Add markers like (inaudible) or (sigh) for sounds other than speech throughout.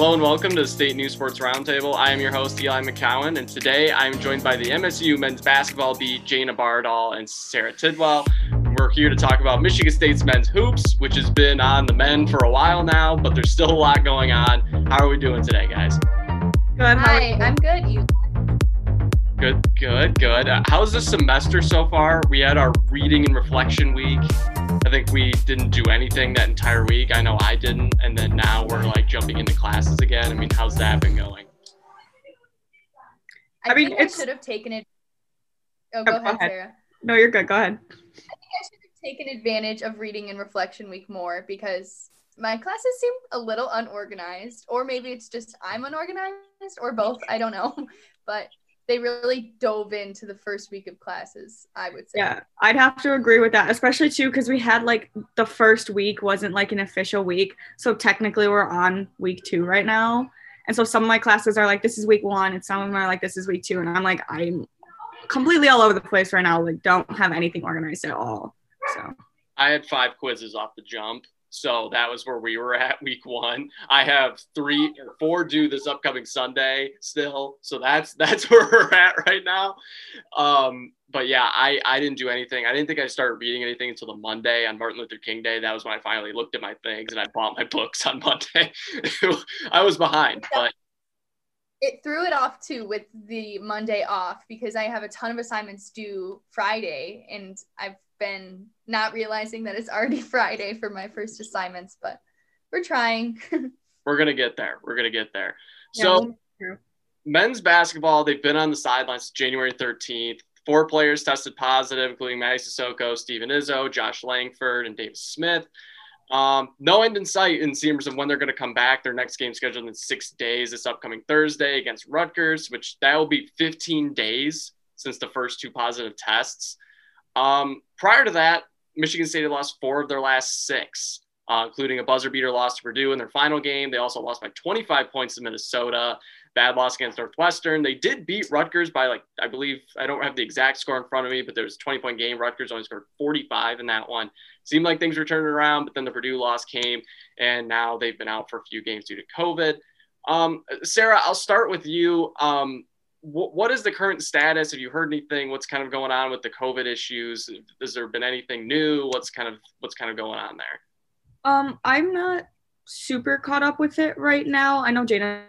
Hello and welcome to the State News Sports Roundtable. I am your host, Eli Mckown, and today I am joined by the MSU men's basketball beat, Jayna Bardahl and Sara Tidwell. We're here to talk about Michigan State's men's hoops, which has been on the men for a while now, but there's still a lot going on. How are we doing today, guys? Good. Hi, I'm good. You? Good, good, good. Uh, how's the semester so far? We had our reading and reflection week. I think we didn't do anything that entire week. I know I didn't. And then now we're like jumping into classes again. I mean, how's that been going? I, I mean, think it's- I should have taken it. Oh, oh, go go ahead, ahead. Sara. No, you're good. Go ahead. I think I should have taken advantage of reading and reflection week more because my classes seem a little unorganized, or maybe it's just I'm unorganized, or both. I don't know, (laughs) but they really dove into the first week of classes. I would say. Yeah, I'd have to agree with that, especially too because we had like the first week wasn't like an official week, so technically we're on week two right now, and so some of my classes are like this is week one, and some of them are like this is week two, and I'm like I'm completely all over the place right now. Like don't have anything organized at all. So I had five quizzes off the jump. So that was where we were at (laughs) week one. I have three or four due this upcoming Sunday still. So that's (laughs) that's where we're at right now. Um, but yeah, I, I didn't do anything. I didn't think I started reading anything until the Monday on Martin Luther King Day. That was when I finally looked at my things and I bought my (laughs) books on Monday. I was behind, but it threw it off too with the Monday off because I have a ton of assignments due Friday and I've been not realizing that it's already (laughs) Friday for my first assignments, but we're trying. (laughs) we're gonna get there. We're gonna get there. Yeah, So men's basketball, they've been on the sidelines January 13th. Four players tested positive, including Mady Sissoko, Steven Izzo, Josh Langford, and Davis Smith. Um, no end in sight in terms of when they're going to come back. Their next game scheduled in six days this upcoming Thursday against Rutgers, which that will be 15 days since the first two positive tests. Um, prior to that, Michigan State had lost four of their last six, uh, including a buzzer beater loss to Purdue in their final game. They also lost by 25 points to Minnesota bad loss against Northwestern. They did beat Rutgers by like I believe I don't have the exact score in front of me, but there was a 20 point game. Rutgers only scored 45 in that one. Seemed like things were turning around, but then the Purdue loss came, and now they've been out for a few games due to COVID. Um, Sara, I'll start with you. Um, wh- what is the current status? Have you heard anything? What's kind of going on with the COVID issues? Has there been anything new? What's kind of what's kind of going on there? Um, I'm not super caught up with it right now. I know Jayna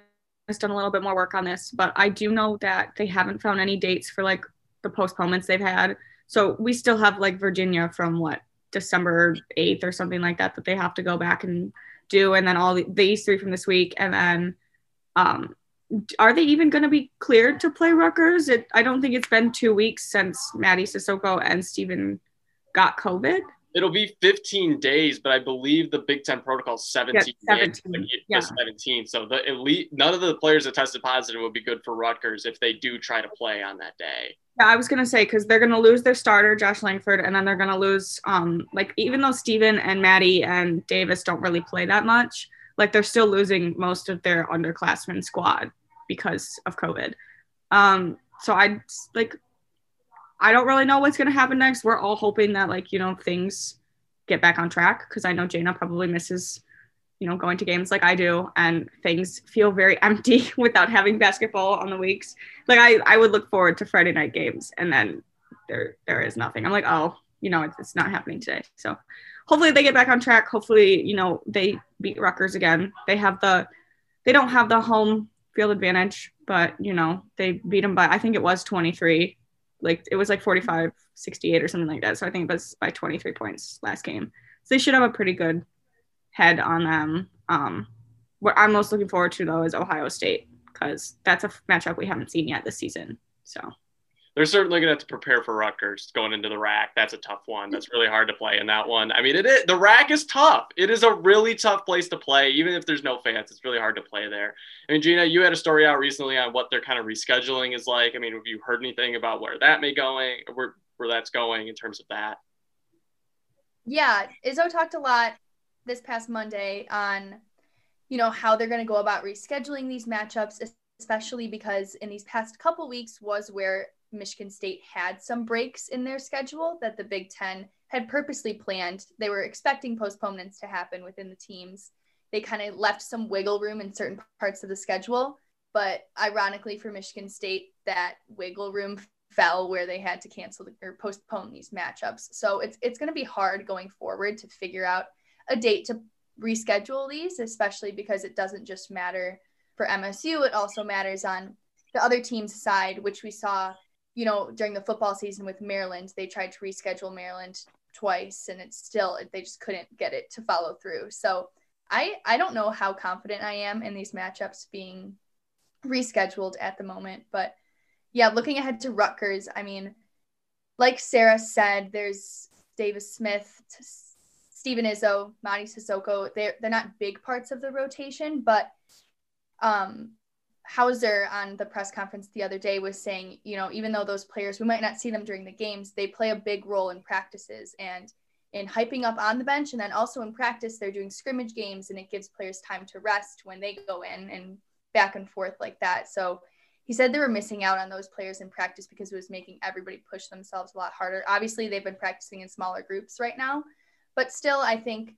has done a little bit more work on this, but I do know that they haven't found any dates for like the postponements they've had. So we still have like Virginia from what December 8th or something like that that they have to go back and do, and then all the, these three from this week, and then um, are they even going to be cleared to play Rutgers? It, I don't think it's been two weeks since Mady Sissoko and Steven got COVID. It'll be 15 days, but I believe the Big Ten protocol is 17. days, 17, like, yeah. 17. So the elite, none of the players that tested positive would be good for Rutgers if they do try to play on that day. Yeah, I was gonna say because they're gonna lose their starter Josh Langford, and then they're gonna lose um like even though Steven and Mady and Davis don't really play that much, like they're still losing most of their underclassmen squad because of COVID. Um, so I like I don't really know what's gonna happen next. We're all hoping that like you know things get back on track because I know Jayna probably misses you know going to games like I do, and things feel very (laughs) empty without having basketball on the weeks like I, I would look forward to Friday night games and then there there is nothing. I'm like, oh, you know, it's, it's not happening today. So hopefully they get back on track. Hopefully, you know, they beat Rutgers again. They have the they don't have the home field advantage, but you know, they beat them by I think it was 23. Like it was like 45 68 or something like that. So I think it was by 23 points last game. So they should have a pretty good head on them. Um what I'm most looking forward to though is Ohio State because that's a matchup we haven't seen yet this season. So They're certainly going to have to prepare for Rutgers going into the RAC. That's a tough one. That's really hard to play in that one. I mean, it is, the RAC is tough. It is a really tough place to play, even if there's no fans. It's really hard to play there. I mean, Jayna, you had a story out recently on what their kind of rescheduling is like. I mean, have you heard anything about where that may going, where where that's going in terms of that? yeah, Izzo talked a lot this past Monday on, you know, how they're going to go about rescheduling these matchups, especially because in these past couple weeks was where Michigan State had some breaks in their schedule that the Big Ten had purposely planned. They were expecting postponements to happen within the teams. they kind of left some wiggle room in certain parts of the schedule. But ironically, for Michigan State, that wiggle room fell where they had to cancel or postpone these matchups. So it's it's going to be hard going forward to figure out a date to reschedule these, especially because it doesn't just matter for MSU, it also matters on the other team's side, which we saw, you know, during the football season with Maryland. They tried to reschedule Maryland twice and it's still they just couldn't get it to follow through. So I I don't know how confident I am in these matchups being rescheduled at the moment, but yeah, looking ahead to Rutgers, I mean, like Sara said, there's Davis Smith, Steven Izzo, Mady Sissoko. They're they're not big parts of the rotation, but um, Hauser on the press conference the other day was saying, you know, even though those players we might not see them during the games, they play a big role in practices and in hyping up on the bench, and then also in practice they're doing scrimmage games, and it gives players time to rest when they go in and back and forth like that. So he said they were missing out on those players in practice because it was making everybody push themselves a lot harder. Obviously, they've been practicing in smaller groups right now, but still, I think,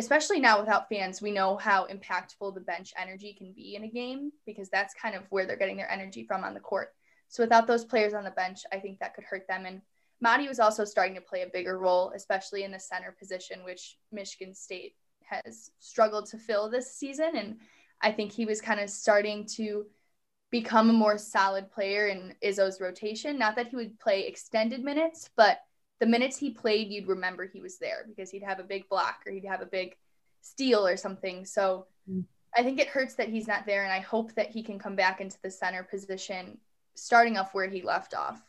especially now without fans, we know how impactful the bench energy can be in a game because that's kind of where they're getting their energy from on the court. So without those players on the bench, I think that could hurt them. And Mady was also starting to play a bigger role, especially in the center position, which Michigan State has struggled to fill this season. And I think he was kind of starting to become a more solid player in Izzo's rotation. Not that he would play extended minutes, but the minutes he played, you'd remember he was there because he'd have a big block or he'd have a big steal or something. So mm. I think it hurts that he's not there, and I hope that he can come back into the center position, starting off where he left off.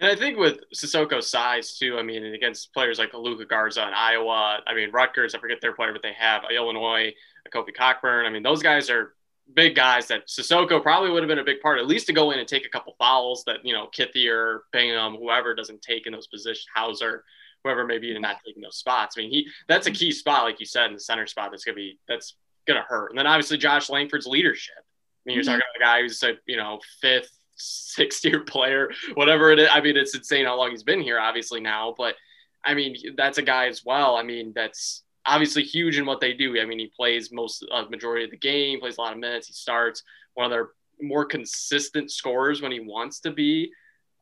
And I think with Sissoko's size too, I mean, against players like Luka Garza in Iowa, I mean, Rutgers, I forget their player, but they have Illinois, Kofi Cockburn. I mean, those guys are big guys that Sissoko probably would have been a big part, at least to go in and take a couple fouls that, you know, Kithier, Bingham, whoever doesn't take in those positions, Hauser, whoever may be not taking those spots. I mean, he that's a key spot, like you said, in the center spot that's gonna be that's gonna hurt. And then obviously Josh Langford's leadership. I mean, you're mm-hmm. talking about a guy who's a, you know, fifth, sixth year (laughs) player, whatever it is. I mean, it's insane how long he's been here, obviously now, but I mean, that's a guy as well. I mean, that's obviously huge in what they do. I mean, he plays most uh, majority of the game, plays a lot of minutes. He starts one of their more consistent scorers when he wants to be.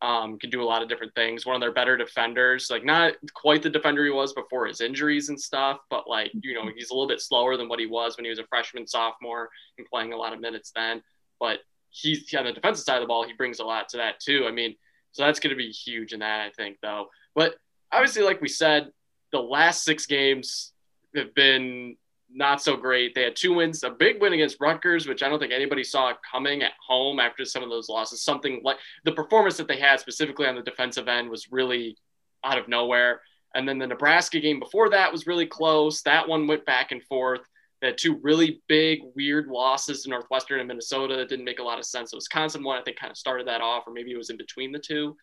Um, can do a lot of different things. One of their better defenders, like not quite the defender he was before his injuries and stuff, but like you know he's a little bit slower than what he was when he was a freshman, sophomore, and playing a lot of minutes then. But he's on the defensive side of the ball, he brings a lot to that too. I mean, so that's going to be huge in that, I think, though. But obviously, like we said, the last six games have been not so great. They had two wins, a big win against Rutgers, which I don't think anybody saw coming at home after some of those losses. Something like the performance that they had specifically on the defensive end was really out of nowhere. And then the Nebraska game before that was really close. That one went back and forth. They had two really big, weird losses to Northwestern and Minnesota that didn't make a lot of sense. The Wisconsin one, I think, kind of started that off, or maybe it was in between the two.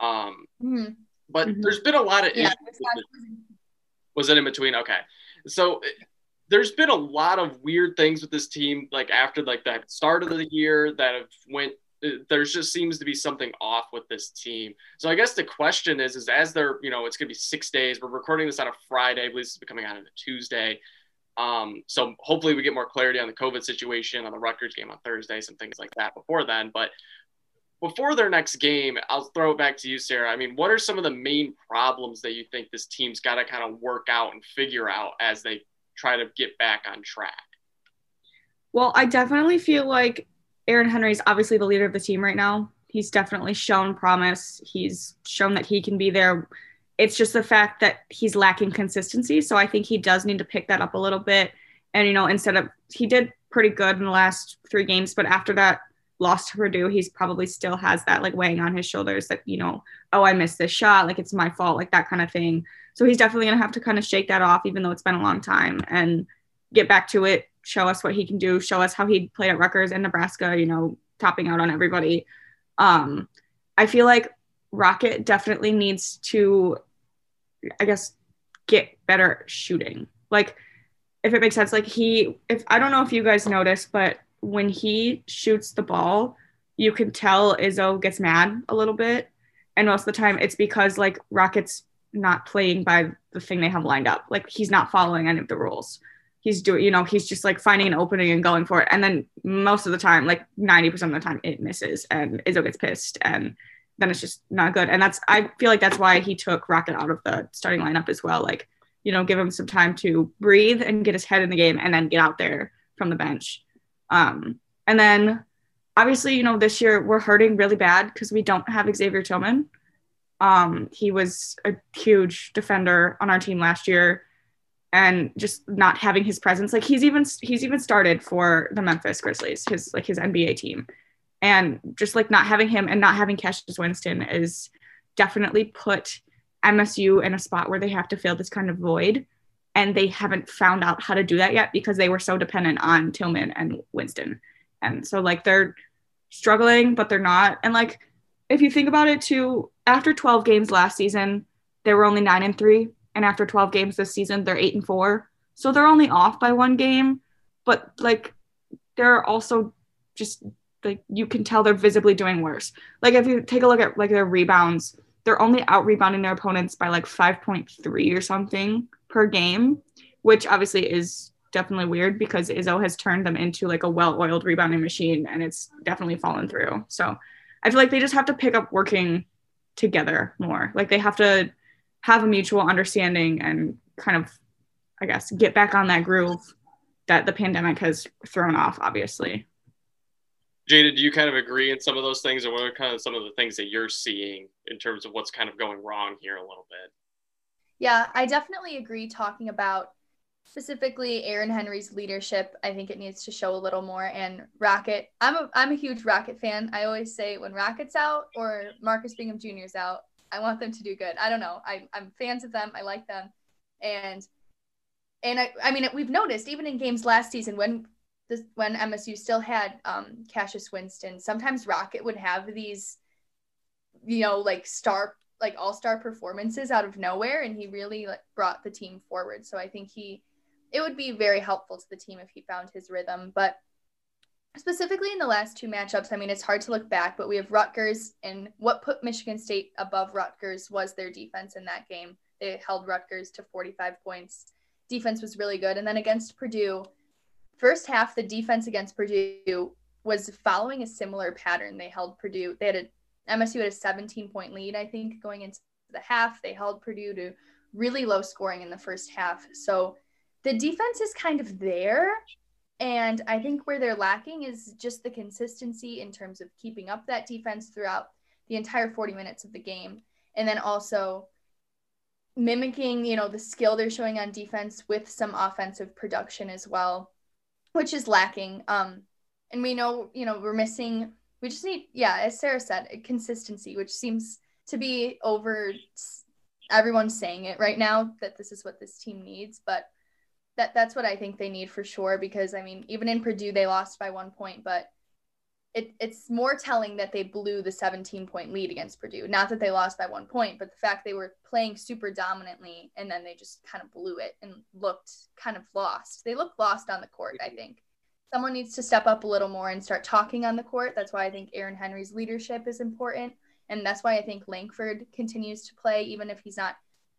Um, mm-hmm. But mm-hmm. there's been a lot of yeah, was it in between? Okay. So there's been a lot of weird things with this team, like after like that start of the year that have went. There's just seems to be something off with this team. So I guess the question is, is as they're, you know, it's going to be six days. We're recording this on a Friday. I believe this is coming out on a Tuesday. Um, so hopefully we get more clarity on the COVID situation, on the Rutgers game on Thursday, some things like that before then. But before their next game, I'll throw it back to you, Sara. I mean, what are some of the main problems that you think this team's got to kind of work out and figure out as they try to get back on track? Well, I definitely feel like Aaron Henry is obviously the leader of the team right now. He's definitely shown promise. He's shown that he can be there. It's just the fact that he's lacking consistency. So I think he does need to pick that up a little bit. And, you know, instead of, he did pretty good in the last three games, but after that lost to Purdue, he's probably still has that like weighing on his shoulders that, you know, oh, I missed this shot. Like it's my fault, like that kind of thing. So he's definitely going to have to kind of shake that off, even though it's been a long time and get back to it, show us what he can do, show us how he played at Rutgers and Nebraska, you know, topping out on everybody. Um, I feel like Rocket definitely needs to, I guess, get better shooting. Like, if it makes sense, like he, if I don't know if you guys noticed, but when he shoots the ball, you can tell Izzo gets mad a little bit. And most of the time it's because like Rocket's not playing by the thing they have lined up. Like he's not following any of the rules. he's doing, you know, he's just like finding an opening and going for it. And then most of the time, like 90% of the time, it misses and Izzo gets pissed and then it's just not good. And that's, I feel like that's why he took Rocket out of the starting lineup as well. Like, you know, give him some time to breathe and get his head in the game and then get out there from the bench. Um, and then obviously, you know, this year we're hurting really bad because we don't have Xavier Tillman. Um, he was a huge defender on our team last year and just not having his presence. Like he's even he's even started for the Memphis Grizzlies, his like his NBA team. And just like not having him and not having Cassius Winston is definitely put MSU in a spot where they have to fill this kind of void. And they haven't found out how to do that yet because they were so dependent on Tillman and Winston. And so like they're struggling, but they're not. And like if you think about it too, after 12 games last season, they were only nine and three. And after 12 games this season, they're eight and four. So they're only off by one game, but like they're also just like you can tell they're visibly doing worse. Like if you take a look at like their rebounds, they're only out rebounding their opponents by like 5.3 or something per game, which obviously is definitely weird because Izzo has turned them into like a well-oiled rebounding machine and it's definitely fallen through. So I feel like they just have to pick up working together more. Like they have to have a mutual understanding and kind of I guess get back on that groove that the pandemic has thrown off obviously. Jayna, do you kind of agree in some of those things, or what are kind of some of the things that you're seeing in terms of what's kind of going wrong here a little bit? Yeah, I definitely agree talking about specifically Aaron Henry's leadership. I think it needs to show a little more. And Rocket, I'm a I'm a huge Rocket fan. I always say when Rocket's out or Marcus Bingham Jr.'s out, I want them to do good. I don't know. I, I'm fans of them. I like them, and and I I mean we've noticed even in games last season when this when MSU still had um, Cassius Winston, sometimes Rocket would have these, you know, like star like all star performances out of nowhere, and he really like, brought the team forward. So I think he it would be very helpful to the team if he found his rhythm. But specifically in the last two matchups, I mean, it's hard to look back, but we have Rutgers, and what put Michigan State above Rutgers was their defense in that game. They held Rutgers to 45 points. Defense was really good. And then against Purdue, first half, the defense against Purdue was following a similar pattern. They held Purdue, they had a MSU had a 17 point lead, I think, going into the half. They held Purdue to really low scoring in the first half. So the defense is kind of there. And I think where they're lacking is just the consistency in terms of keeping up that defense throughout the entire 40 minutes of the game. And then also mimicking, you know, the skill they're showing on defense with some offensive production as well, which is lacking. Um, and we know, you know, we're missing, we just need, yeah, as Sara said, consistency, which seems to be over everyone's saying it right now that this is what this team needs. But that that's what I think they need for sure. Because I mean, even in Purdue, they lost by one point, but it, it's more telling that they blew the 17 point lead against Purdue. Not that they lost by one point, but the fact they were playing super dominantly and then they just kind of blew it and looked kind of lost. They looked lost on the court, I think. Someone needs to step up a little more and start talking on the court. That's why I think Aaron Henry's leadership is important. And that's why I think Langford continues to play, even if he's not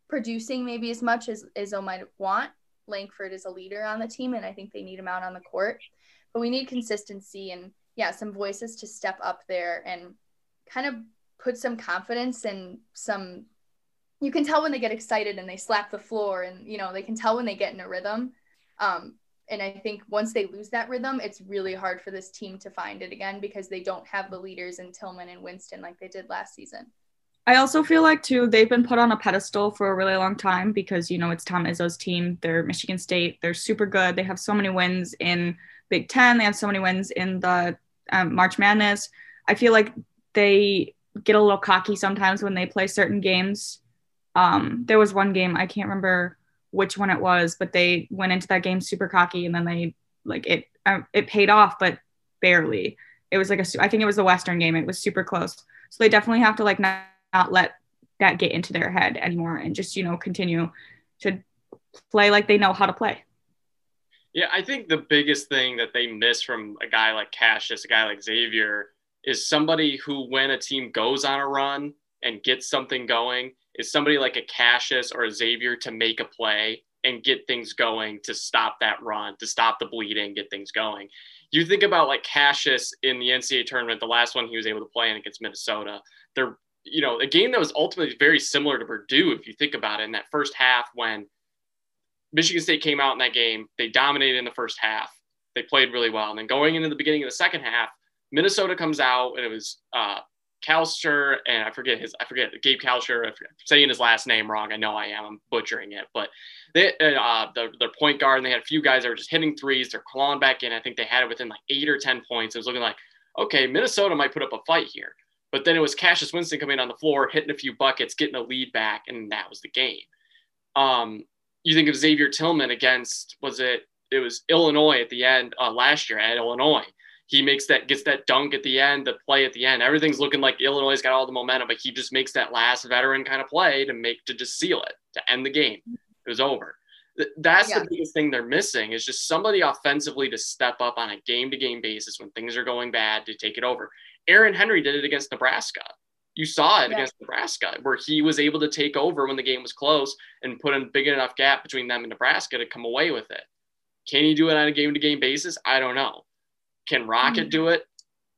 producing maybe as much as Izzo might want. Langford is a leader on the team, and I think they need him out on the court. But we need consistency and yeah, some voices to step up there and kind of put some confidence and some. You can tell when they get excited and they slap the floor, and you know they can tell when they get in a rhythm. Um, and I think once they lose that rhythm, it's really hard for this team to find it again because they don't have the leaders in Tillman and Winston like they did last season. I also feel like too they've been put on a pedestal for a really long time because you know it's Tom Izzo's team. They're Michigan State. They're super good. They have so many wins in Big Ten. They have so many wins in the um, March Madness. I feel like they get a little cocky sometimes when they play certain games. Um, there was one game I can't remember which one it was, but they went into that game super cocky and then they like it. Um, it paid off, but barely. It was like a I think it was the Western game. It was super close. So they definitely have to like not not let that get into their head anymore and just, you know, continue to play like they know how to play. Yeah, I think the biggest thing that they miss from a guy like Cassius, a guy like Xavier, is somebody who, when a team goes on a run and gets something going, is somebody like a Cassius or a Xavier to make a play and get things going to stop that run, to stop the bleeding, get things going. You think about like Cassius in the NCAA tournament, the last one he was able to play in against Minnesota. They're, you know, a game that was ultimately very similar to Purdue, if you think about it, in that first half when Michigan State came out in that game, they dominated in the first half. They played really well. And then going into the beginning of the second half, Minnesota comes out and it was uh, and I forget his I forget Gabe Kalscheur. I'm saying his last name wrong. I know I am. I'm butchering it, but they uh, the, their point guard and they had a few guys that were just hitting threes. They're clawing back in. I think they had it within like eight or ten points. It was looking like okay, Minnesota might put up a fight here. But then it was Cassius Winston coming on the floor, hitting a few buckets, getting a lead back, and that was the game. Um, you think of Xavier Tillman against was it it was Illinois at the end uh, last year at Illinois he makes that gets that dunk at the end, the play at the end. Everything's looking like Illinois got all the momentum, but he just makes that last veteran kind of play to make to just seal it to end the game. It was over. That's yeah. the biggest thing they're missing is just somebody offensively to step up on a game to game basis when things are going bad to take it over. Aaron Henry did it against Nebraska. You saw it yeah. against Nebraska where he was able to take over when the game was close and put a big enough gap between them and Nebraska to come away with it. Can he do it on a game to game basis? I don't know. Can Rocket mm-hmm. do it?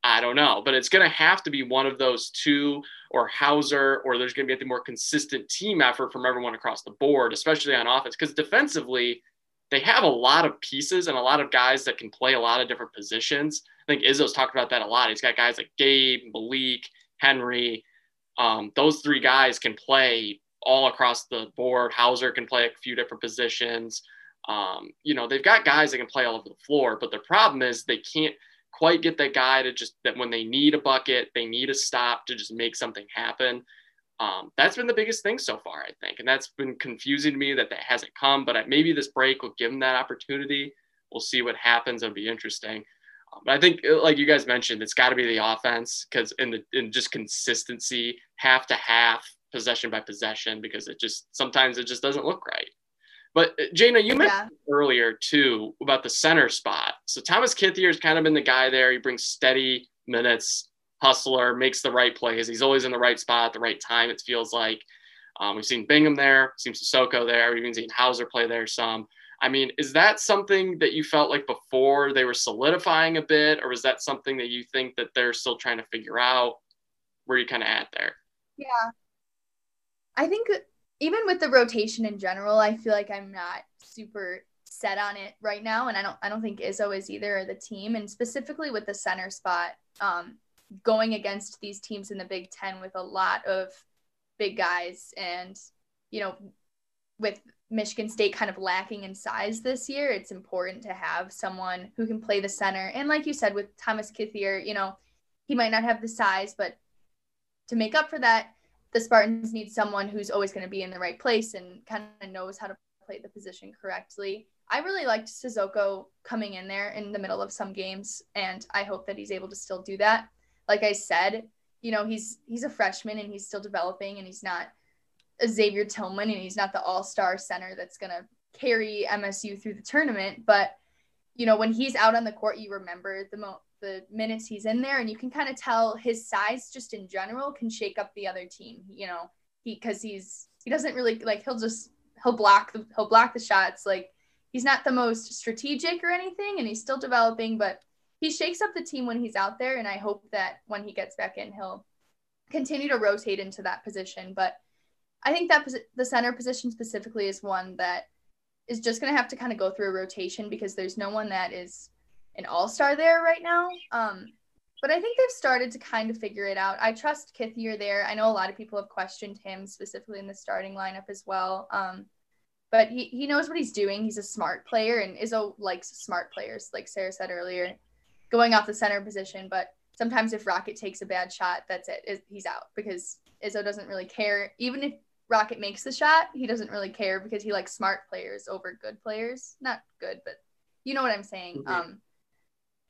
I don't know, but it's going to have to be one of those two or Hauser, or there's going to be a more consistent team effort from everyone across the board, especially on offense. Because defensively, they have a lot of pieces and a lot of guys that can play a lot of different positions. I think Izzo's talked about that a lot. He's got guys like Gabe, Malik, Henry. Um, those three guys can play all across the board. Hauser can play a few different positions. Um, you know, they've got guys that can play all over the floor, but the problem is they can't quite get that guy to just that when they need a bucket, they need a stop to just make something happen. Um, that's been the biggest thing so far, I think, and that's been confusing to me that that hasn't come. But maybe this break will give them that opportunity. We'll see what happens. It'll be interesting. Um, but I think, uh, like you guys mentioned, it's got to be the offense because in the in just consistency, half to half, possession by possession, because it just sometimes it just doesn't look right. But uh, Jayna, you mentioned yeah. earlier too about the center spot. So Thomas Kithier has kind of been the guy there. He brings steady minutes, hustler, makes the right plays. He's always in the right spot at the right time. It feels like um, we've seen Bingham there, seen Sissoko there, we've even seen Hauser play there some. I mean, is that something that you felt like before they were solidifying a bit, or was that something that you think that they're still trying to figure out? Where you kind of at there? Yeah, I think even with the rotation in general, I feel like I'm not super set on it right now, and I don't I don't think Izzo is either or the team, and specifically with the center spot, um, going against these teams in the Big Ten with a lot of big guys, and you know, with Michigan State kind of lacking in size this year, it's important to have someone who can play the center. And like you said, with Thomas Kithier, you know, he might not have the size, but to make up for that, the Spartans need someone who's always going to be in the right place and kind of knows how to play the position correctly. I really liked Sissoko coming in there in the middle of some games, and I hope that he's able to still do that. Like I said, you know, he's he's a freshman and he's still developing, and he's not Xavier Tillman, and he's not the all-star center that's gonna carry MSU through the tournament. But you know, when he's out on the court, you remember the mo- the minutes he's in there and you can kind of tell his size just in general can shake up the other team you know because he's he doesn't really like he'll just he'll block the he'll block the shots like he's not the most strategic or anything and he's still developing but he shakes up the team when he's out there and i hope that when he gets back in he'll continue to rotate into that position but i think that the center position specifically is one that is just going to have to kind of go through a rotation because there's no one that is an all star there right now. Um, but I think they've started to kind of figure it out. I trust Kithier there. I know a lot of people have questioned him specifically in the starting lineup as well. Um, but he, he knows what he's doing. He's a smart player, and Izzo likes smart players, like Sara said earlier, going off the center position. But sometimes if Rocket takes a bad shot, that's it. He's out because Izzo doesn't really care. Even if Rocket makes the shot, he doesn't really care because he likes smart players over good players. Not good, but you know what I'm saying. Mm-hmm. Um,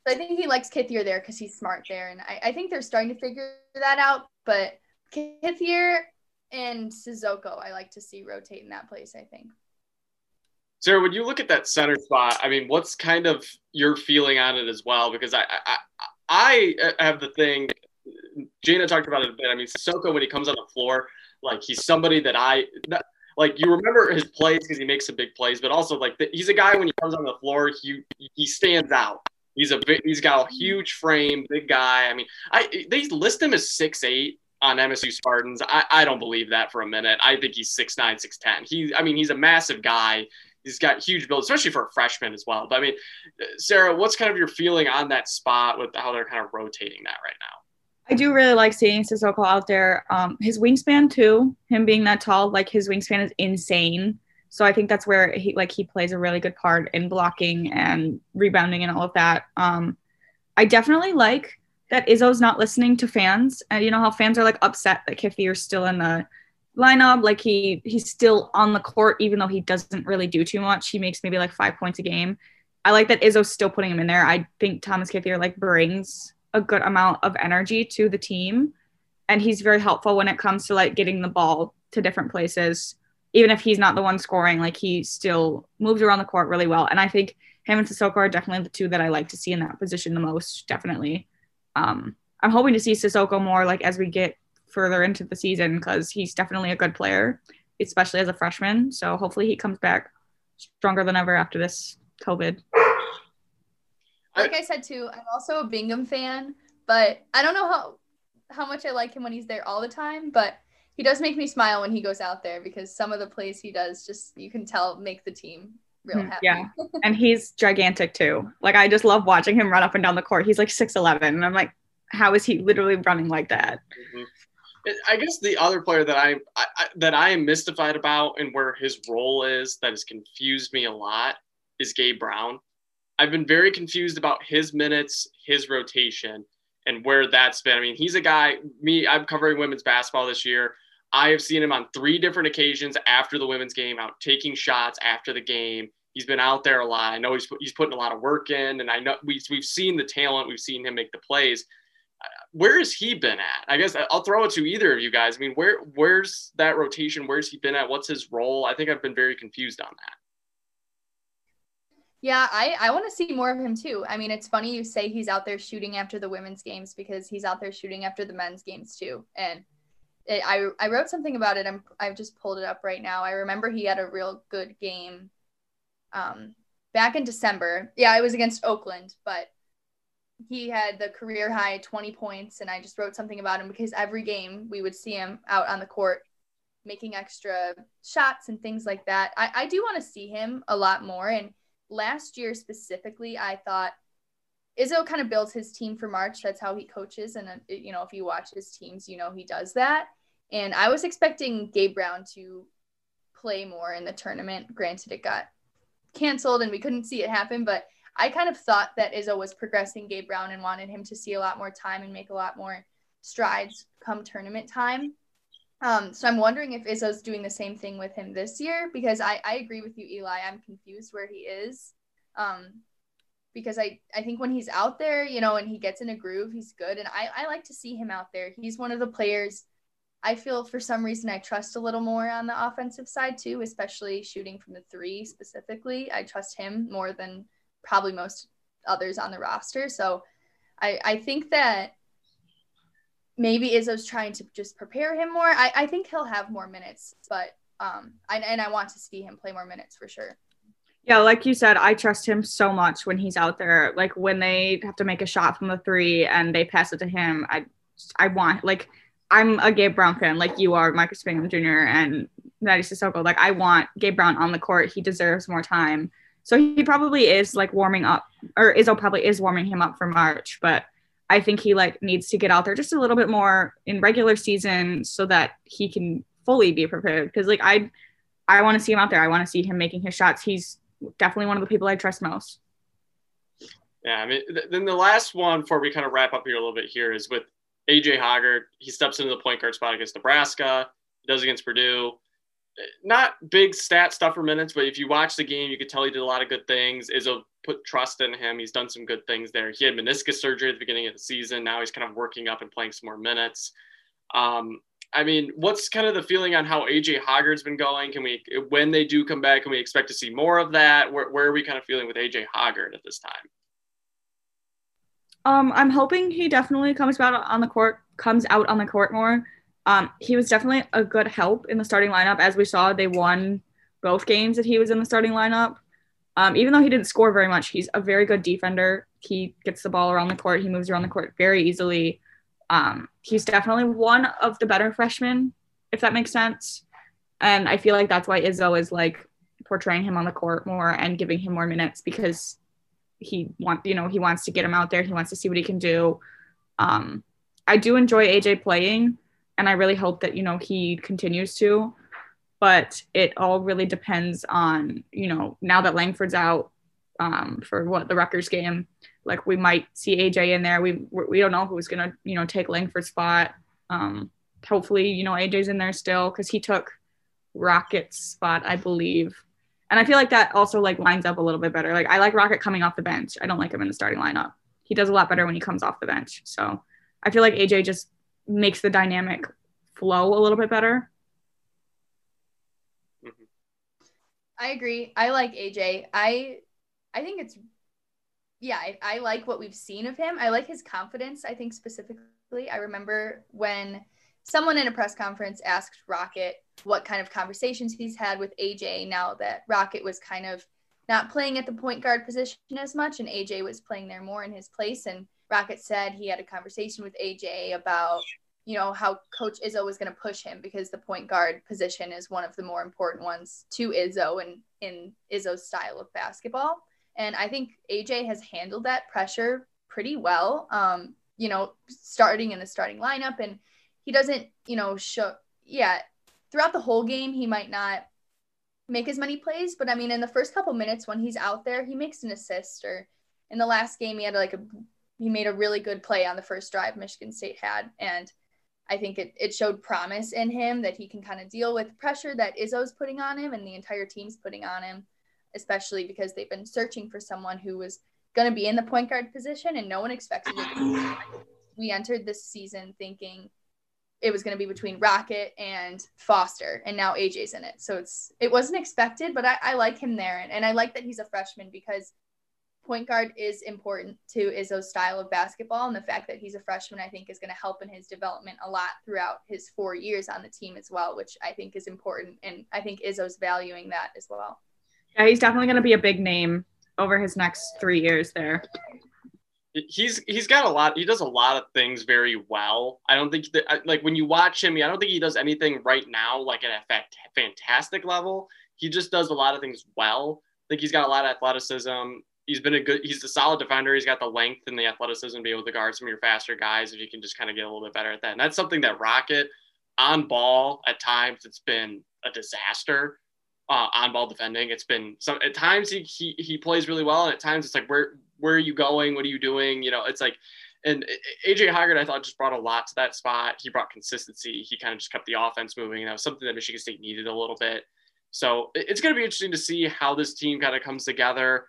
so I think he likes Kithier there because he's smart there. And I, I think they're starting to figure that out. But Kithier and Sissoko, I like to see rotate in that place, I think. Sara, when you look at that center spot, I mean, what's kind of your feeling on it as well? Because I, I, I have the thing. Jayna talked about it a bit. I mean, Sissoko when he comes on the floor, like he's somebody that I like you remember his plays because he makes some big plays, but also like the, he's a guy when he comes on the floor, he he stands out. He's a he's got a huge frame, big guy. I mean, I they list him as six eight on MSU Spartans. I, I don't believe that for a minute. I think he's six nine, six ten. He I mean he's a massive guy. He's got huge build, especially for a freshman as well. But I mean, Sara, what's kind of your feeling on that spot with how they're kind of rotating that right now? I do really like seeing Sissoko out there. Um, his wingspan too, him being that tall, like his wingspan is insane. So I think that's where he like he plays a really good part in blocking and rebounding and all of that. Um, I definitely like that Izzo's not listening to fans. And you know how fans are like upset that Kithier still in the lineup. Like he he's still on the court, even though he doesn't really do too much. He makes maybe like five points a game. I like that Izzo's still putting him in there. I think Thomas Kithier like brings a good amount of energy to the team. And he's very helpful when it comes to like getting the ball to different places. Even if he's not the one scoring, like he still moves around the court really well. And I think him and Sissoko are definitely the two that I like to see in that position the most, definitely. Um, I'm hoping to see Sissoko more like as we get further into the season because he's definitely a good player, especially as a freshman. So hopefully he comes back stronger than ever after this COVID. Like I said too, I'm also a Bingham fan, but I don't know how how much I like him when he's there all the time, but he does make me smile when he goes out there because some of the plays he does just you can tell make the team real hmm, happy. Yeah. and he's gigantic too. Like I just love watching him run up and down the court. He's like 6'11 and I'm like how is he literally running like that? Mm-hmm. I guess the other player that I, I, that I am mystified about and where his role is that has confused me a lot is Gabe Brown. I've been very confused about his minutes, his rotation, and where that's been. I mean, he's a guy. Me, I'm covering women's basketball this year. I have seen him on three different occasions after the women's game, out taking shots after the game. He's been out there a lot. I know he's he's putting a lot of work in, and I know we, we've seen the talent. We've seen him make the plays where has he been at? I guess I'll throw it to either of you guys. I mean, where where's that rotation? Where's he been at? What's his role? I think I've been very confused on that. Yeah, I, I want to see more of him too. I mean, it's funny you say he's out there shooting after the women's games because he's out there shooting after the men's games too. And it, I, I wrote something about it. I'm, I've just pulled it up right now. I remember he had a real good game um, back in December. Yeah, it was against Oakland, but he had the career high 20 points and i just wrote something about him because every game we would see him out on the court making extra shots and things like that i, I do want to see him a lot more and last year specifically i thought izzo kind of builds his team for march. That's how he coaches. And uh, you know if you watch his teams you know he does that. And i was expecting gabe brown to play more in the tournament. Granted it got canceled and we couldn't see it happen but I kind of thought that Izzo was progressing Gabe Brown and wanted him to see a lot more time and make a lot more strides come tournament time. Um, so I'm wondering if Izzo's doing the same thing with him this year because I, I agree with you, Eli. I'm confused where he is. Um, because I, I think when he's out there, you know, and he gets in a groove, he's good. And I, I like to see him out there. He's one of the players I feel for some reason I trust a little more on the offensive side too, especially shooting from the three specifically. I trust him more than probably most others on the roster. So I, I think that maybe Izzo's trying to just prepare him more. I, I think he'll have more minutes, but um, I, and I want to see him play more minutes for sure. Yeah, like you said, I trust him so much when he's out there. Like when they have to make a shot from the three and they pass it to him, I, I want like I'm a Gabe Brown fan, like you are, Marcus Bingham Jr. and Mady Sissoko. Like I want Gabe Brown on the court. He deserves more time. So he probably is like warming up, or Izzo probably is warming him up for March, but I think he like needs to get out there just a little bit more in regular season so that he can fully be prepared. Because like I, I want to see him out there. I want to see him making his shots. He's definitely one of the people I trust most. Yeah, I mean, th- then the last one before we kind of wrap up here a little bit here is with AJ Hoggard. He steps into the point guard spot against Nebraska. Does against Purdue not big stat stuff for minutes, but if you watch the game, you could tell he did a lot of good things. Izzo put trust in him. He's done some good things there. He had meniscus surgery at the beginning of the season. Now he's kind of working up and playing some more minutes. Um, I mean, what's kind of the feeling on how AJ Hoggard's been going? Can we, when they do come back, can we expect to see more of that? Where, where are we kind of feeling with AJ Hoggard at this time? Um, I'm hoping he definitely comes out on the court, comes out on the court more Um, he was definitely a good help in the starting lineup. As we saw, they won both games that he was in the starting lineup. Um, even though he didn't score very much, he's a very good defender. He gets the ball around the court. He moves around the court very easily. Um, he's definitely one of the better freshmen, if that makes sense. And I feel like that's why Izzo is like portraying him on the court more and giving him more minutes because he want you know he wants to get him out there. He wants to see what he can do. Um, I do enjoy AJ playing, and I really hope that you know he continues to. But it all really depends on you know now that Langford's out um, for what the Rutgers game, like we might see AJ in there. We we don't know who's gonna you know take Langford's spot. Um, hopefully you know AJ's in there still because he took Rocket's spot, I believe. And I feel like that also like lines up a little bit better. Like I like Rocket coming off the bench. I don't like him in the starting lineup. He does a lot better when he comes off the bench. So I feel like AJ just makes the dynamic flow a little bit better. Mm-hmm. I agree. I like AJ. I I think it's yeah, I, I like what we've seen of him. I like his confidence, I think specifically. I remember when someone in a press conference asked Rocket what kind of conversations he's had with AJ now that Rocket was kind of not playing at the point guard position as much and AJ was playing there more in his place. And Rocket said he had a conversation with AJ about, you know, how Coach Izzo was going to push him because the point guard position is one of the more important ones to Izzo and in Izzo's style of basketball. And I think AJ has handled that pressure pretty well. Um, you know, starting in the starting lineup and he doesn't, you know, show yeah, throughout the whole game he might not make as many plays, but I mean in the first couple minutes when he's out there, he makes an assist or in the last game he had like a he made a really good play on the first drive Michigan State had and I think it, it showed promise in him that he can kind of deal with pressure that Izzo's putting on him and the entire team's putting on him, especially because they've been searching for someone who was going to be in the point guard position and no one expected it. we entered this season thinking it was going to be between Rocket and Foster, and now AJ's in it. So it's it wasn't expected, but I, I like him there, and, and I like that he's a freshman because point guard is important to Izzo's style of basketball, and the fact that he's a freshman, I think, is going to help in his development a lot throughout his four years on the team as well, which I think is important, and I think Izzo's valuing that as well. Yeah, he's definitely going to be a big name over his next three years there. He's he's got a lot he does a lot of things very well. I don't think that like when you watch him i don't think he does anything right now like at a fantastic level. He just does a lot of things well. I think he's got a lot of athleticism he's been a good he's a solid defender he's got the length and the athleticism to be able to guard some of your faster guys if you can just kind of get a little bit better at that and that's something that rocket on ball at times it's been a disaster uh, on ball defending. It's been some at times he, he he plays really well, and at times it's like where where are you going? What are you doing? You know, it's like, and AJ Hoggard, I thought just brought a lot to that spot. He brought consistency. He kind of just kept the offense moving. And that was something that Michigan State needed a little bit. So it's going to be interesting to see how this team kind of comes together,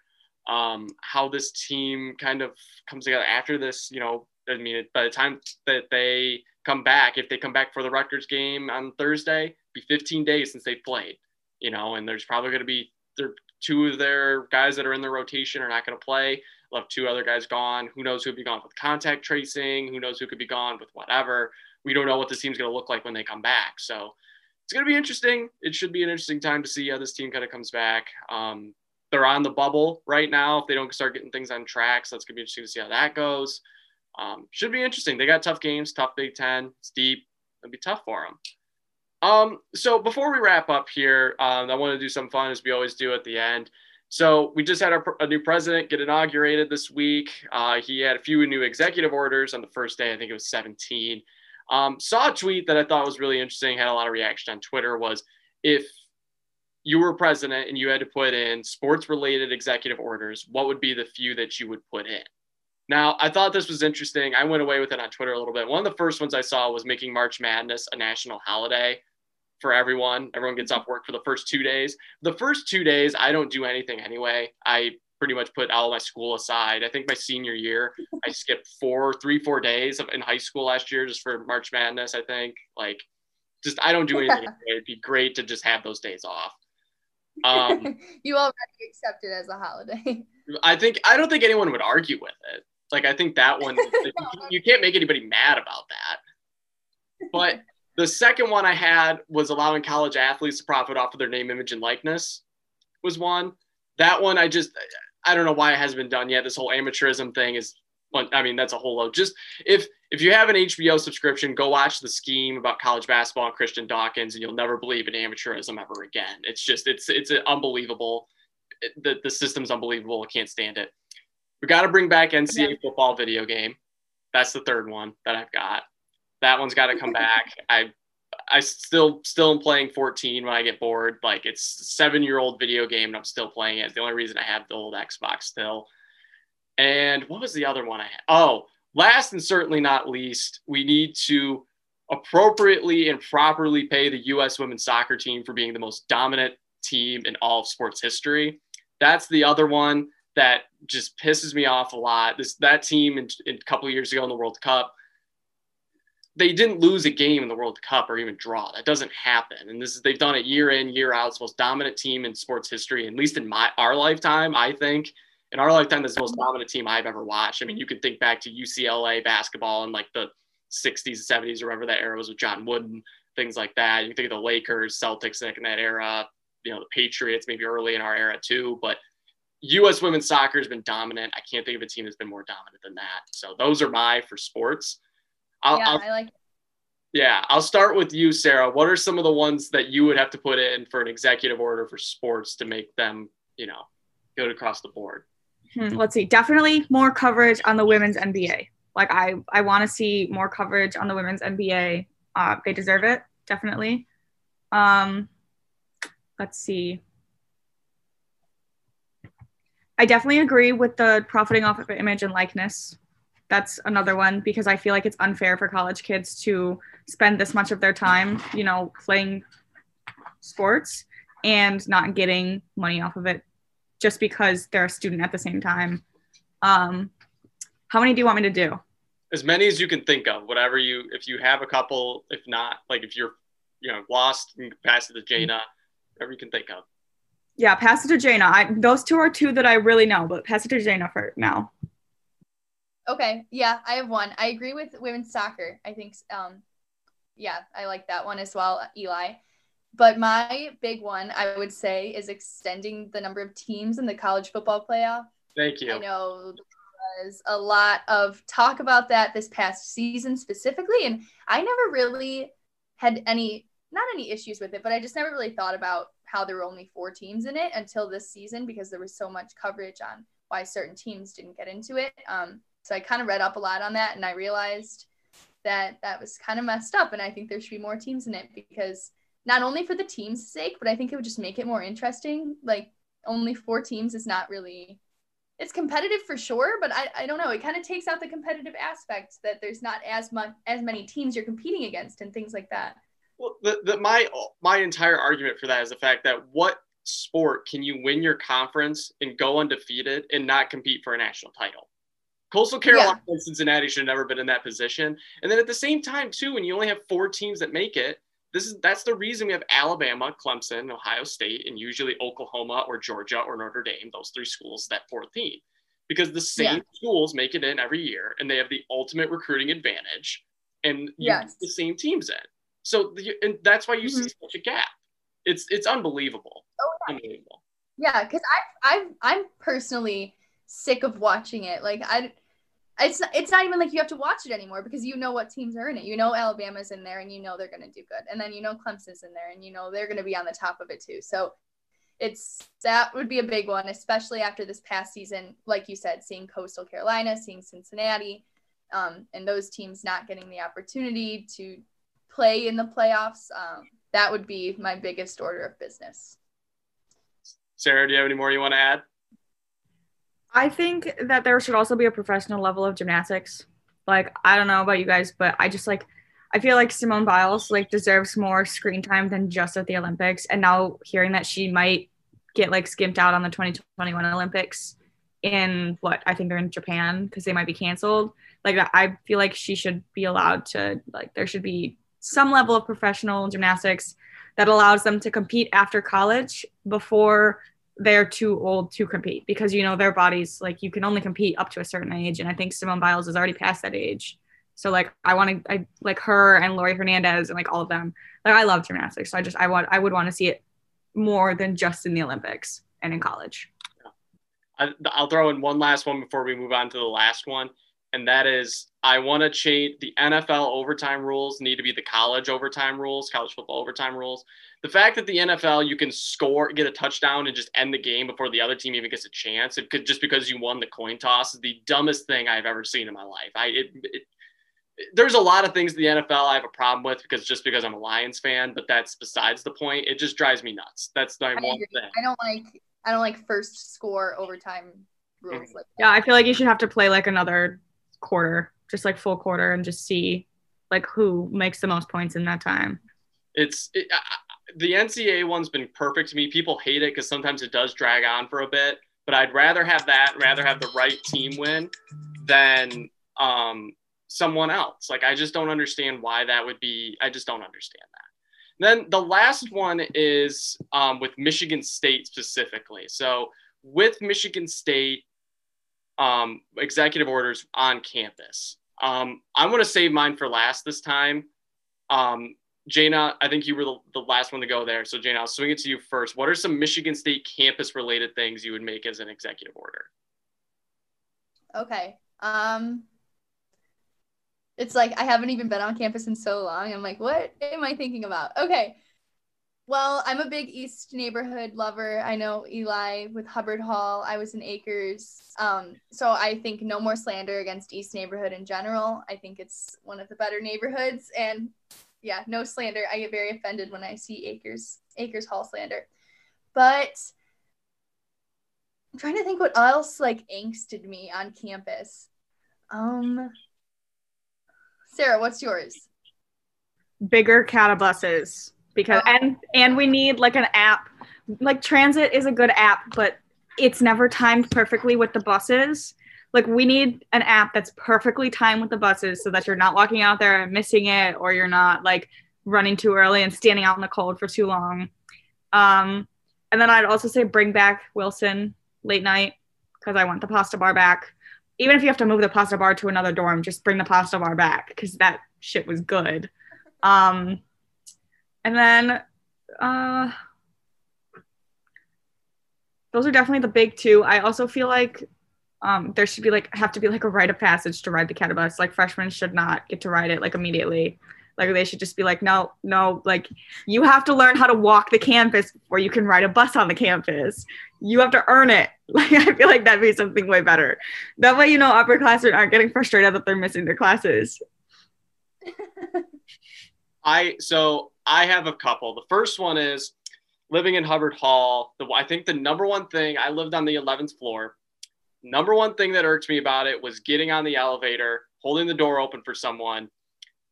um, how this team kind of comes together after this. You know, I mean, by the time that they come back, if they come back for the Rutgers game on Thursday, be 15 days since they played. You know, and there's probably going to be there two of their guys that are in the rotation are not going to play. They'll two other guys gone. Who knows who'll be gone with contact tracing? Who knows who could be gone with whatever? We don't know what this team's going to look like when they come back. So it's going to be interesting. It should be an interesting time to see how this team kind of comes back. Um, they're on the bubble right now. If they don't start getting things on track, so going to be interesting to see how that goes. Um, should be interesting. They got tough games, tough Big Ten. It's deep. It'll be tough for them. Um, so before we wrap up here, um, I want to do some fun as we always do at the end. So we just had our, a new president get inaugurated this week. Uh, he had a few new executive orders on the first day. I think it was 17. Um, saw a tweet that I thought was really interesting. Had a lot of reaction on Twitter. Was if you were president and you had to put in sports-related executive orders, what would be the few that you would put in? Now, I thought this was interesting. I went away with it on Twitter a little bit. One of the first ones I saw was making March Madness a national holiday for everyone. Everyone gets off work for the first two days. The first two days, I don't do anything anyway. I pretty much put all my school aside. I think my senior year, I skipped four, three, four days of, in high school last year just for March Madness. I think like just I don't do anything. (laughs) It'd be great to just have those days off. Um, (laughs) you already accept it as a holiday. I think I don't think anyone would argue with it. Like I think that one, (laughs) you can't make anybody mad about that. But The second one I had was allowing college athletes to profit off of their name, image, and likeness. Was one. That one I just I don't know why it hasn't been done yet. This whole amateurism thing is I mean, that's a whole load. Just if if you have an HBO subscription, go watch the scheme about college basketball and Christian Dawkins, and you'll never believe in amateurism ever again. It's just it's it's unbelievable. It, the the system's unbelievable. I can't stand it. We got to bring back NCAA football video game. That's the third one that I've got. That one's got to come (laughs) back. I I still still am playing 14 when I get bored. Like it's seven year old video game and I'm still playing it. It's the only reason I have the old Xbox still. And what was the other one I had? Oh, last and certainly not least, we need to appropriately and properly pay the U.S. women's soccer team for being the most dominant team in all of sports history. That's the other one that just pisses me off a lot. This that team in, in a couple years ago in the World Cup, they didn't lose a game in the World Cup or even draw. That doesn't happen. And this is they've done it year in year out. It's the most dominant team in sports history, at least in my our lifetime. I think in our lifetime, that's the most dominant team I've ever watched. I mean, you could think back to UCLA basketball in like the 60s, 70s, or whatever that era was with John Wooden, things like that. You can think of the Lakers, Celtics in that era, you know, the Patriots, maybe early in our era too. But U.S. women's soccer has been dominant. I can't think of a team that's been more dominant than that. So those are my for sports. I'll, yeah, I'll, I like. Yeah, I'll start with you, Sara. What are some of the ones that you would have to put in for an executive order for sports to make them, you know, go across the board? Hmm, let's see. Definitely more coverage on the women's NBA. Like I, I want to see more coverage on the women's NBA. Uh, they deserve it, definitely. Um, let's see. I definitely agree with the profiting off of image and likeness. That's another one because I feel like it's unfair for college kids to spend this much of their time, you know, playing sports and not getting money off of it just because they're a student at the same time. Um, how many do you want me to do? As many as you can think of. Whatever you, if you have a couple, if not, like if you're, you know, lost, you can pass it to Jayna. Whatever you can think of. Yeah, pass it to Jayna. I, those two are two that I really know, but pass it to Jayna for now. Okay. Yeah, I have one. I agree with women's soccer. I think, um, yeah, I like that one as well, Eli. But my big one, I would say, is extending the number of teams in the college football playoff. Thank you. I know there was a lot of talk about that this past season specifically, and I never really had any, not any issues with it, but I just never really thought about how there were only four teams in it until this season because there was so much coverage on why certain teams didn't get into it. Um, so I kind of read up a lot on that, and I realized that that was kind of messed up, and I think there should be more teams in it because not only for the team's sake, but I think it would just make it more interesting. Like only four teams is not really it's competitive for sure, but I, I don't know. It kind of takes out the competitive aspect that there's not as much as many teams you're competing against and things like that. Well, the, the my my entire argument for that is the fact that what sport can you win your conference and go undefeated and not compete for a national title? Coastal Carolina yeah. and Cincinnati should have never been in that position. And then at the same time, too, when you only have four teams that make it, this is that's the reason we have Alabama, Clemson, Ohio State, and usually Oklahoma or Georgia or Notre Dame, those three schools, that fourth team. Because the same yeah. schools make it in every year and they have the ultimate recruiting advantage and yes. the same teams in. So the, and that's why you mm-hmm. see such a gap. It's it's unbelievable. Oh, yeah. Unbelievable. Yeah, because I I I'm personally sick of watching it. Like I it's it's not even like you have to watch it anymore because you know what teams are in it. You know Alabama's in there and you know they're going to do good. And then you know Clemson's in there and you know they're going to be on the top of it too. So it's that would be a big one, especially after this past season. Like you said, seeing Coastal Carolina, seeing Cincinnati, um, and those teams not getting the opportunity to play in the playoffs. Um, that would be my biggest order of business. Sara, do you have any more you want to add? I think that there should also be a professional level of gymnastics. Like, I don't know about you guys, but I just like I feel like Simone Biles like deserves more screen time than just at the Olympics. And now hearing that she might get like skimped out on the 2021 Olympics in what I think they're in Japan because they might be canceled. Like I feel like she should be allowed to like there should be some level of professional gymnastics that allows them to compete after college before they're too old to compete because you know their bodies like you can only compete up to a certain age and i think simone biles is already past that age So like I want to I like her and Laurie Hernandez and like all of them. Like I love gymnastics. So I just I want I would want to see it more than just in the Olympics and in college. I, I'll throw in one last one before we move on to the last one, and that is I want to change the NFL overtime rules need to be the college overtime rules, college football overtime rules. The fact that the NFL you can score, get a touchdown, and just end the game before the other team even gets a chance, it could just because you won the coin toss is the dumbest thing I've ever seen in my life. I it, it there's a lot of things in the NFL I have a problem with because just because I'm a Lions fan, but that's besides the point. It just drives me nuts. That's my one thing. I don't like I don't like first score overtime rules. Mm-hmm. Like yeah, I feel like you should have to play like another quarter, just like full quarter, and just see like who makes the most points in that time. It's it, the NCAA one's been perfect to me. People hate it because sometimes it does drag on for a bit, but I'd rather have that, rather have the right team win than um, someone else. Like I just don't understand why that would be. I just don't understand that. Then the last one is um, with Michigan State specifically. So with Michigan State um, executive orders on campus, um, I'm going to save mine for last this time. Um, Jayna, I think you were the, the, last one to go there. So Jayna, I'll swing it to you first. What are some Michigan State campus related things you would make as an executive order? Okay. Um, it's like I haven't even been on campus in so long. I'm like, what am I thinking about? Okay. Well, I'm a big East neighborhood lover. I know Eli with Hubbard Hall. I was in Akers. Um, so I think no more slander against East neighborhood in general. I think it's one of the better neighborhoods. And yeah, no slander. I get very offended when I see Akers, Akers Hall slander. But I'm trying to think what else like angsted me on campus. Um, Sara, what's yours? Bigger CATA buses because oh. and and we need like an app. Like transit is a good app, but it's never timed perfectly with the buses. Like we need an app that's perfectly timed with the buses so that you're not walking out there and missing it or you're not like running too early and standing out in the cold for too long. Um, and then I'd also say bring back Wilson late night because I want the pasta bar back even if you have to move the pasta bar to another dorm, just bring the pasta bar back because that shit was good. Um, and then uh, those are definitely the big two. I also feel like um, there should be like have to be like a rite of passage to ride the CATA bus. Like freshmen should not get to ride it like immediately. Like they should just be like, no, no, like you have to learn how to walk the campus before you can ride a bus on the campus. You have to earn it. (laughs) Like I feel like that'd be something way better. That way, you know, upperclassmen aren't getting frustrated that they're missing their classes. (laughs) I so I have a couple. The first one is living in Hubbard Hall. The, I think the number one thing I lived on the 11th floor. Number one thing that irked me about it was getting on the elevator, holding the door open for someone,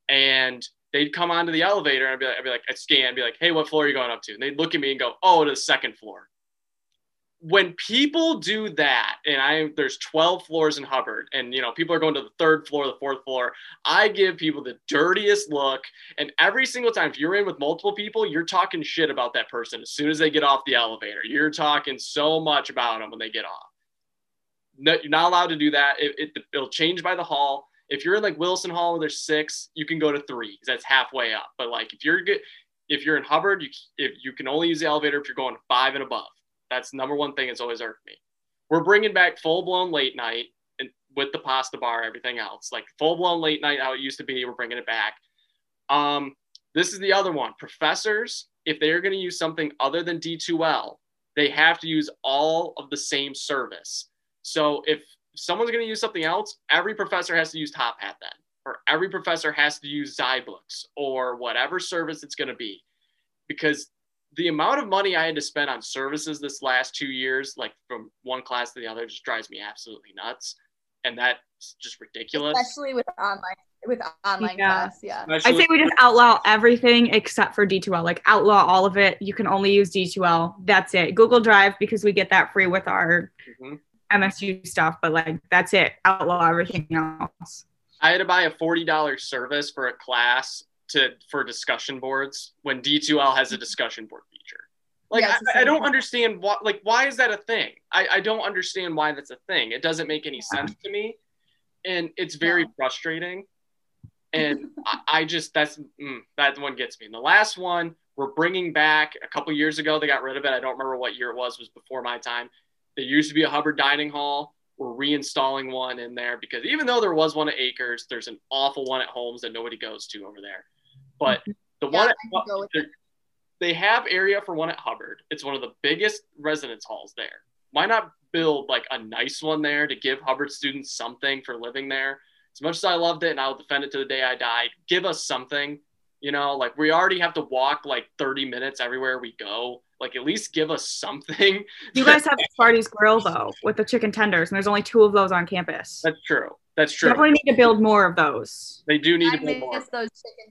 and they'd come onto the elevator and I'd be like, I'd be like, I'd scan, be like, hey, what floor are you going up to? And they'd look at me and go, oh, to the second floor. When people do that, and I there's 12 floors in Hubbard, and you know, people are going to the third floor, the fourth floor, I give people the dirtiest look. And every single time, if you're in with multiple people, you're talking shit about that person as soon as they get off the elevator. You're talking so much about them when they get off. No, you're not allowed to do that. It, it, it'll change by the hall if you're in like Wilson Hall where there's six, you can go to three because that's halfway up. But like if you're good, if you're in Hubbard, you if you can only use the elevator if you're going five and above. That's number one thing that's always irked me. We're bringing back full blown late night and with the pasta bar, everything else like full blown late night how it used to be. We're bringing it back. Um, this is the other one. Professors, if they're going to use something other than D2L, they have to use all of the same service. So if someone's going to use something else, every professor has to use Top Hat then, or every professor has to use Zybooks or whatever service it's going to be. Because the amount of money I had to spend on services this last two years, like from one class to the other, just drives me absolutely nuts. And that's just ridiculous. Especially with online with online yeah. class. Yeah. I say we just outlaw everything except for D2L. Like outlaw all of it. You can only use D2L. That's it. Google Drive because we get that free with our mm-hmm. MSU stuff, but like that's it. Outlaw everything else. I had to buy a forty dollars service for a class to for discussion boards when D2L has a discussion board feature. Like yeah, I, I, don't understand what like why is that a thing? I, I don't understand why that's a thing. It doesn't make any sense to me. And it's very frustrating. And (laughs) I, I just that's mm, that one gets me. And the last one we're bringing back a couple years ago. They got rid of it. I don't remember what year it was. It was before my time. There used to be a Hubbard dining hall. We're reinstalling one in there because even though there was one at Akers, there's an awful one at Holmes that nobody goes to over there. But mm-hmm. the Yeah, one at, can go with there- they have area for one at Hubbard. It's one of the biggest residence halls there. Why not build like a nice one there to give Hubbard students something for living there? As much as I loved it and I'll defend it to the day I die, give us something. You know, like we already have to walk like 30 minutes everywhere we go. Like at least give us something. You guys (laughs) have Sparty's Grill though with the chicken tenders, and there's only two of those on campus. That's true. That's true. Definitely need to build more of those. They do need I to build more. miss those chicken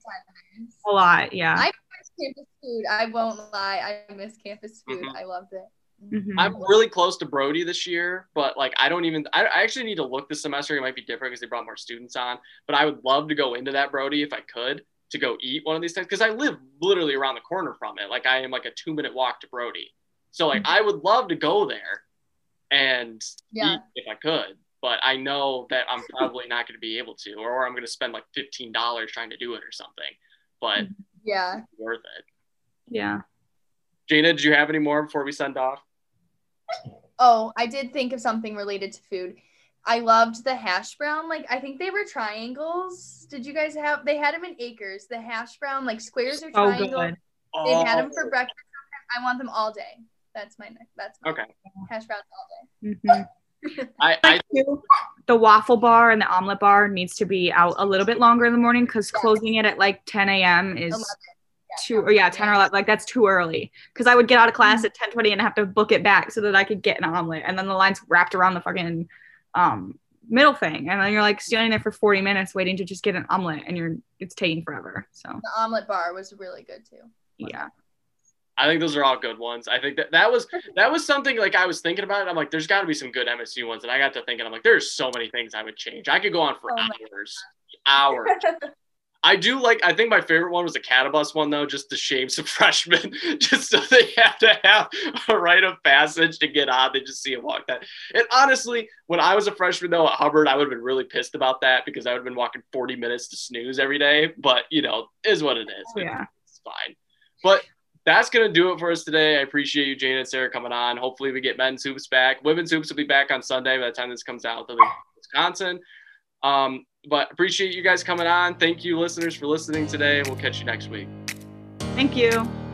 tenders. A lot, yeah. I miss campus food. I won't lie. I miss campus food. Mhm. I loved it. Mhm. I'm really close to Brody this year, but like I don't even. I, I actually need to look this semester. It might be different because they brought more students on. But I would love to go into that Brody if I could to go eat one of these things because I live literally around the corner from it. Like I am like a two minute walk to Brody. So like I would love to go there and Yeah. eat if I could. But I know that I'm probably not going to be able to, or I'm going to spend like fifteen dollars trying to do it or something. But Yeah. it's worth it. yeah. Jayna, did you have any more before we send off? Oh, I did think of something related to food. I loved the hash brown. Like I think they were triangles. Did you guys have? They had them in Akers. The hash brown, like squares or triangles. good. They had them Oh, for breakfast. I want them all day. That's my next. That's my Okay. hash browns all day. Mhm. I, I the waffle bar and the omelet bar needs to be out a little bit longer in the morning because Yeah. closing it at like 10 a.m. is 11. too or yeah 10 or 11 like that's too early because i would get out of class at 10 20 and have to book it back so that i could get an omelet and then the line's wrapped around the fucking um middle thing and then you're like standing there for 40 minutes waiting to just get an omelet and you're it's taking forever so The omelet bar was really good too. yeah I think those are all good ones. I think that that was that was something like I was thinking about it. I'm like, there's got to be some good MSU ones, and I got to thinking, I'm like, there's so many things I would change. I could go on for Oh hours, hours. (laughs) I do like. I think my favorite one was the CATA bus one though, just to shame some (laughs) freshmen, just so they have to have a rite of passage to get on. They just see him walk that. And honestly, when I was a freshman though at Hubbard, I would have been really pissed about that because I would have been walking 40 minutes to snooze every day. But you know, is what it is. yeah It's fine. But that's gonna do it for us today. I appreciate you, Jane and Sara, coming on. Hopefully, we get men's hoops back. Women's hoops will be back on Sunday by the time this comes out. They'll be in Wisconsin. Um, but appreciate you guys coming on. Thank you, listeners, for listening today, we'll catch you next week. thank you